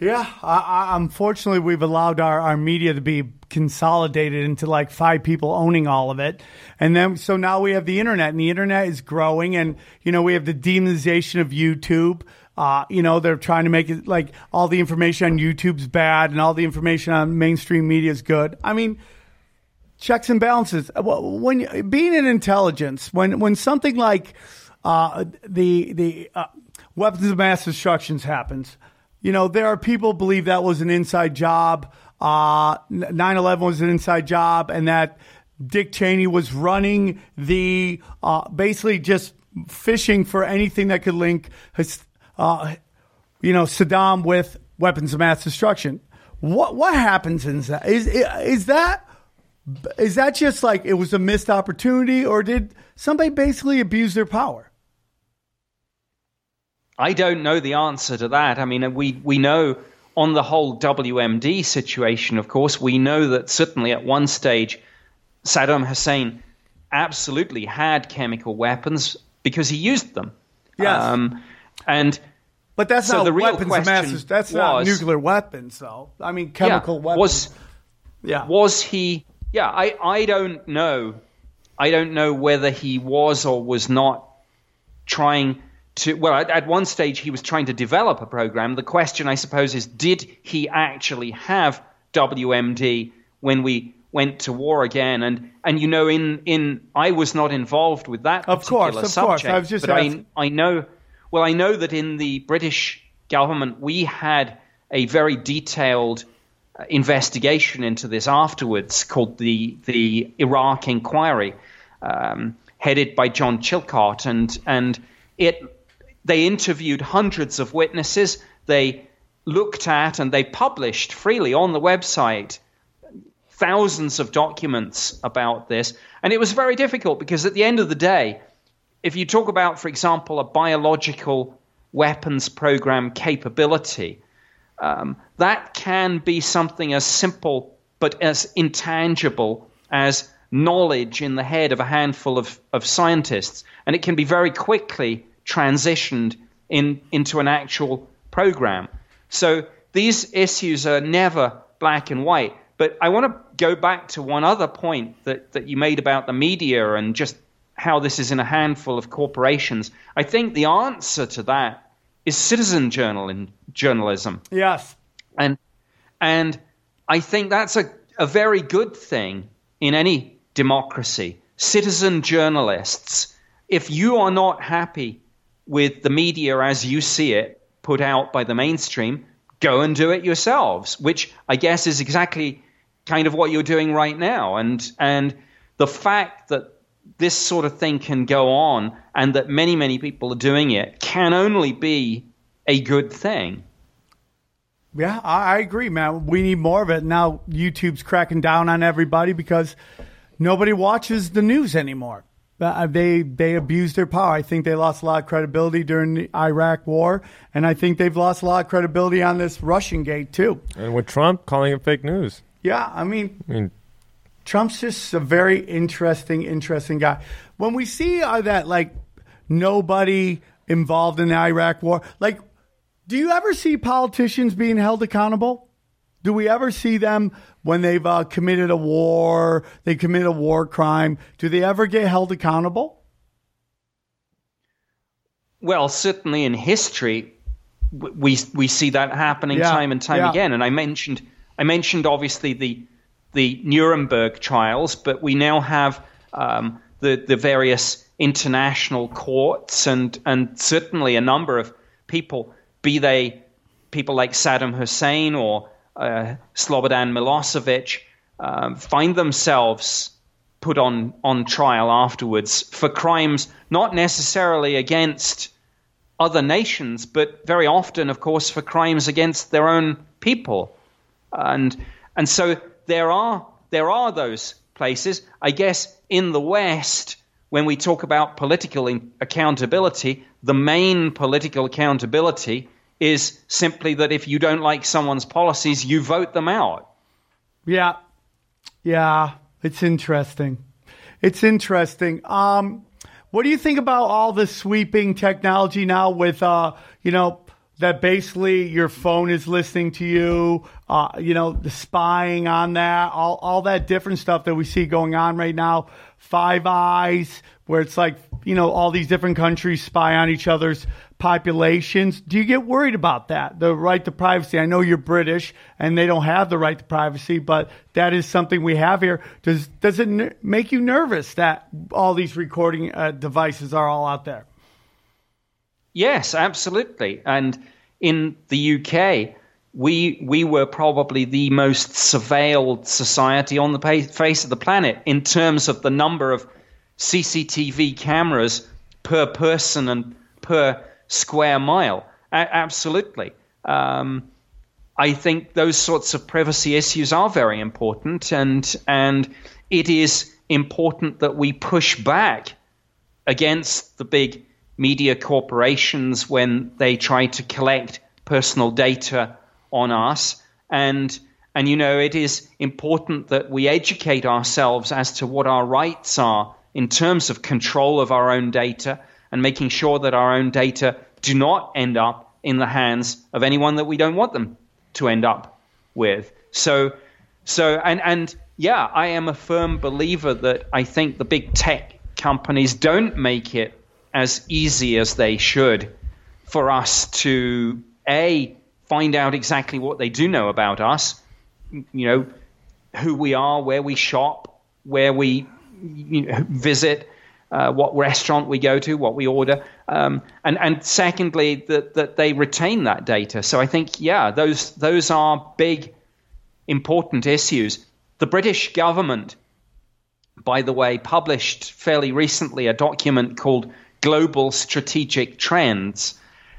Yeah, I, I, unfortunately, we've allowed our, our media to be consolidated into like five people owning all of it. And then, so now we have the internet, and the internet is growing. And, you know, we have the demonization of YouTube. Uh, you know, they're trying to make it like all the information on YouTube's bad and all the information on mainstream media is good. I mean, checks and balances. When being in intelligence, when when something like uh, the the uh, weapons of mass destruction happens, you know, there are people believe that was an inside job. Uh, 9/11 was an inside job, and that Dick Cheney was running the uh, basically just fishing for anything that could link his, uh, you know, Saddam with weapons of mass destruction. What what happens in that? Is is that is that just like it was a missed opportunity, or did somebody basically abuse their power? I don't know the answer to that. I mean, we, we know on the whole WMD situation, of course, we know that certainly at one stage, Saddam Hussein absolutely had chemical weapons because he used them. Yes. Um, and But that's So not the real weapons of mass. question That's not nuclear weapons, though. I mean, chemical yeah, weapons. was yeah. was he? Yeah, I I don't know. I don't know whether he was or was not trying to. Well, at, at one stage he was trying to develop a program. The question, I suppose, is did he actually have WMD when we went to war again? And and you know, in in I was not involved with that. Of course, particular of course. subject, I was just but asking. I I know. Well, I know that in the British government we had a very detailed uh, investigation into this afterwards called the the Iraq inquiry, um, headed by John Chilcot and and it they interviewed hundreds of witnesses. They looked at and they published freely on the website thousands of documents about this, and it was very difficult because at the end of the day, if you talk about, for example, a biological weapons program capability, um, that can be something as simple but as intangible as knowledge in the head of a handful of, of scientists. And it can be very quickly transitioned in, into an actual program. So these issues are never black and white. But I want to go back to one other point that, that you made about the media and just how this is in a handful of corporations. I think the answer to that is citizen journal journalism yes. and and I think that's a, a very good thing in any democracy. Citizen journalists, if you are not happy with the media as you see it put out by the mainstream, go and do it yourselves, which I guess is exactly kind of what you're doing right now. And and the fact that this sort of thing can go on and that many, many people are doing it can only be a good thing. Yeah, I, agree, man. We need more of it. Now YouTube's cracking down on everybody because nobody watches the news anymore. Uh, They they abused their power. I think they lost a lot of credibility during the Iraq War, and I think they've lost a lot of credibility on this Russian gate too. And with Trump calling it fake news. Yeah, I mean, I mean, Trump's just a very interesting, interesting guy. When we see uh, that, like, nobody involved in the Iraq war, like, do you ever see politicians being held accountable? Do we ever see them when they've uh, committed a war, they commit a war crime? Do they ever get held accountable? Well, certainly in history, we we see that happening Yeah, time and time yeah. again. And I mentioned I mentioned obviously the the Nuremberg trials, but we now have um, the the various international courts and and certainly a number of people, be they people like Saddam Hussein or uh, Slobodan Milosevic, um, find themselves put on, on trial afterwards for crimes not necessarily against other nations, but very often, of course, for crimes against their own people. And and so there are there are those places. I guess in the West, when we talk about political accountability, the main political accountability is simply that if you don't like someone's policies, you vote them out. Yeah. Yeah. It's interesting. It's interesting. Um, what do you think about all the sweeping technology now with, uh, you know, that basically your phone is listening to you, uh, you know, the spying on that, all, all that different stuff that we see going on right now. Five Eyes, where it's like, you know, all these different countries spy on each other's populations. Do you get worried about that? The right to privacy. I know you're British and they don't have the right to privacy, but that is something we have here. Does does it make you nervous that all these recording uh, devices are all out there? Yes, absolutely. And in the UK, we we were probably the most surveilled society on the face of the planet in terms of the number of CCTV cameras per person and per square mile. A- absolutely. Um, I think those sorts of privacy issues are very important, and and it is important that we push back against the big media corporations when they try to collect personal data on us and and you know it is important that we educate ourselves as to what our rights are in terms of control of our own data and making sure that our own data do not end up in the hands of anyone that we don't want them to end up with. So, so and and yeah, I am a firm believer that I think the big tech companies don't make it as easy as they should for us to a find out exactly what they do know about us, you know, who we are, where we shop, where we you know, visit, uh, what restaurant we go to, what we order, um, and and secondly that that they retain that data. So I think yeah, those those are big, important issues. The British government, by the way, published fairly recently a document called Global Strategic Trends,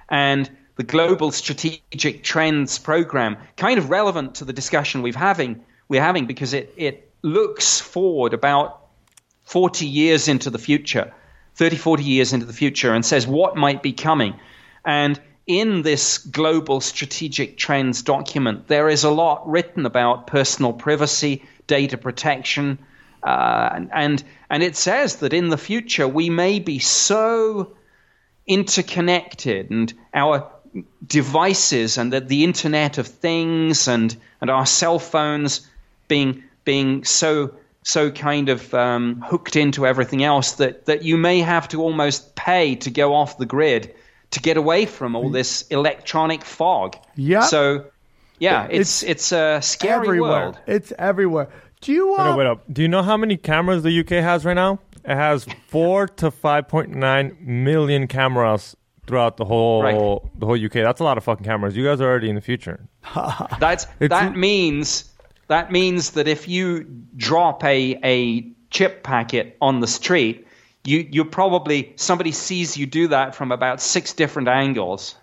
and the Global Strategic Trends program, kind of relevant to the discussion we've having we're having because it it looks forward about 40 years into the future, 30, 40 years into the future, and says what might be coming. And in this global strategic trends document, there is a lot written about personal privacy, data protection, uh, and, and and it says that in the future we may be so interconnected, and our devices and the, the Internet of Things and and our cell phones being being so so kind of um, hooked into everything else that, that you may have to almost pay to go off the grid to get away from all this electronic fog. Yeah. So, yeah, it's it's, a scary everywhere. world. It's everywhere. Do you Wait uh, up, wait up. Do you know how many cameras the UK has right now? It has four to five point nine million cameras throughout the whole Right. the whole UK. That's a lot of fucking cameras. You guys are already in the future. That's It's- that means that means that if you drop a a chip packet on the street, you you probably somebody sees you do that from about six different angles.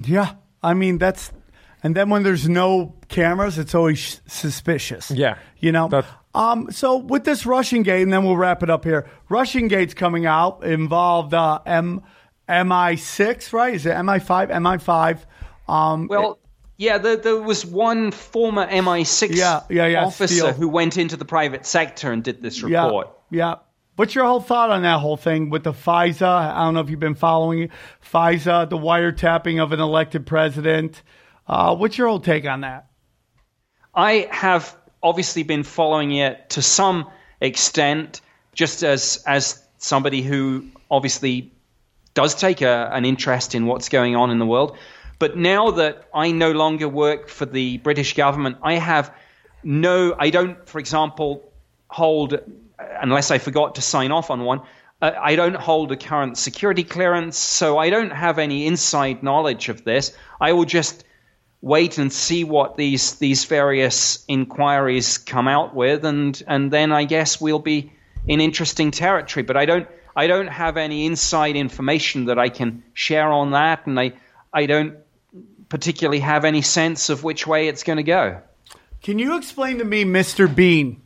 Yeah, I mean that's, and then when there's no cameras, it's always suspicious. Yeah. you know. That's- Um, so with this Russian gate, and then we'll wrap it up here. Russian gate's coming out involved uh, M MI6, right? Is it MI5? MI5. Um, Well, yeah, there, there was one former MI6 Yeah, yeah, yeah, officer Steele. who went into the private sector and did this yeah, report. yeah. What's your whole thought on that whole thing with the FISA? I don't know if you've been following it. FISA, the wiretapping of an elected president. Uh, what's your whole take on that? I have obviously been following it to some extent, just as as somebody who obviously does take a, an interest in what's going on in the world. But now that I no longer work for the British government, I have no. I don't, for example, hold unless I forgot to sign off on one. Uh, I don't hold a current security clearance, so I don't have any inside knowledge of this. I will just wait and see what these these various inquiries come out with, and and then I guess we'll be in interesting territory. But I don't I don't have any inside information that I can share on that, and I I don't particularly have any sense of which way it's going to go. Can you explain to me, Mr. Bean?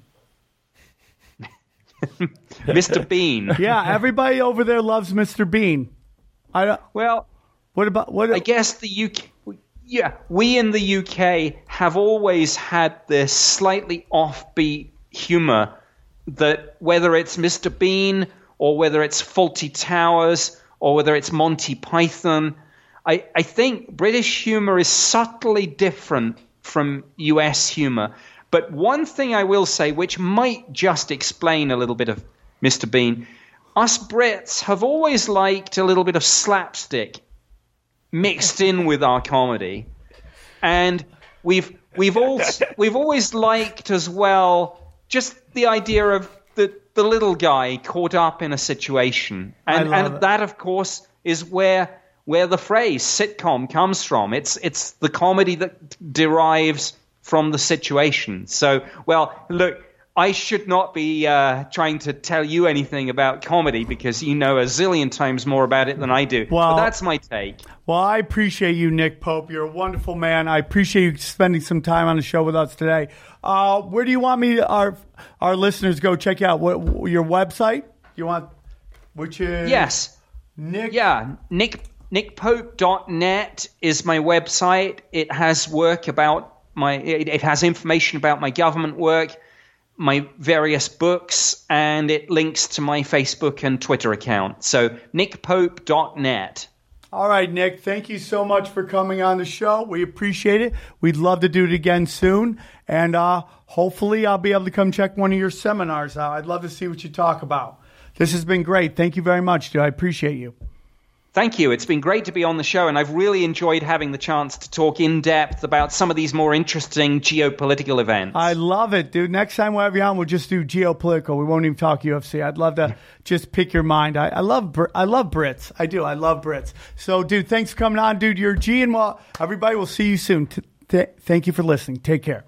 Mr. Bean. Yeah, everybody over there loves Mr. Bean. I don't, Well, what about what? I guess the UK. Yeah, we in the UK have always had this slightly offbeat humor that whether it's Mr. Bean or whether it's Fawlty Towers or whether it's Monty Python, I, I think British humor is subtly different from US humor. But one thing I will say, which might just explain a little bit of Mr. Bean, us Brits have always liked a little bit of slapstick mixed in with our comedy, and we've we've all we've always liked as well just the idea of the the little guy caught up in a situation, and and it. that of course is where where the phrase sitcom comes from. It's it's the comedy that derives from the situation. So well, look. I should not be uh, trying to tell you anything about comedy because you know a zillion times more about it than I do. Well- but that's my take. Well, I appreciate you, Nick Pope. You're a wonderful man. I appreciate you spending some time on the show with us today. Uh, where do you want me, our our listeners, go check out what, your website? You want, which is Yes. Nick. Yeah. Nick nickpope.net is my website. It has work about my it, it has information about my government work, my various books, and it links to my Facebook and Twitter account. So nickpope.net. All right, Nick, thank you so much for coming on the show. We appreciate it. We'd love to do it again soon. And uh, hopefully, I'll be able to come check one of your seminars out. I'd love to see what you talk about. This has been great. Thank you very much, dude. I appreciate you. Thank you. It's been great to be on the show, and I've really enjoyed having the chance to talk in depth about some of these more interesting geopolitical events. I love it, dude. Next time we'll have you on, we'll just do geopolitical. We won't even talk UFC. I'd love to just pick your mind. I, I love Br- I love Brits. I do. I love Brits. So, dude, thanks for coming on, dude. You're G, and well, everybody will see you soon. T- th- thank you for listening. Take care.